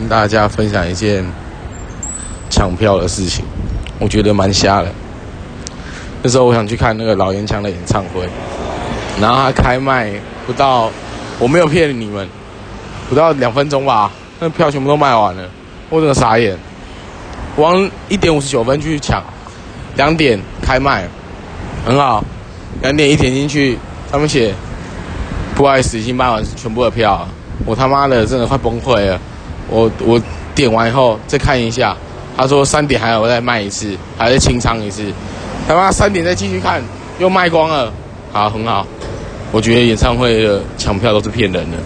跟大家分享一件抢票的事情，我觉得蛮瞎的。那时候我想去看那个老烟枪的演唱会，然后他开卖不到，我没有骗你们，不到两分钟吧，那票全部都卖完了，我真的傻眼。我往一点五十九分去抢，两点开卖，很好，两点一点进去，他们写不好意思，已经卖完全部的票，我他妈的真的快崩溃了。我我点完以后再看一下，他说三点还有再卖一次，还在清仓一次，他妈三点再继续看又卖光了，好很好，我觉得演唱会的抢票都是骗人的。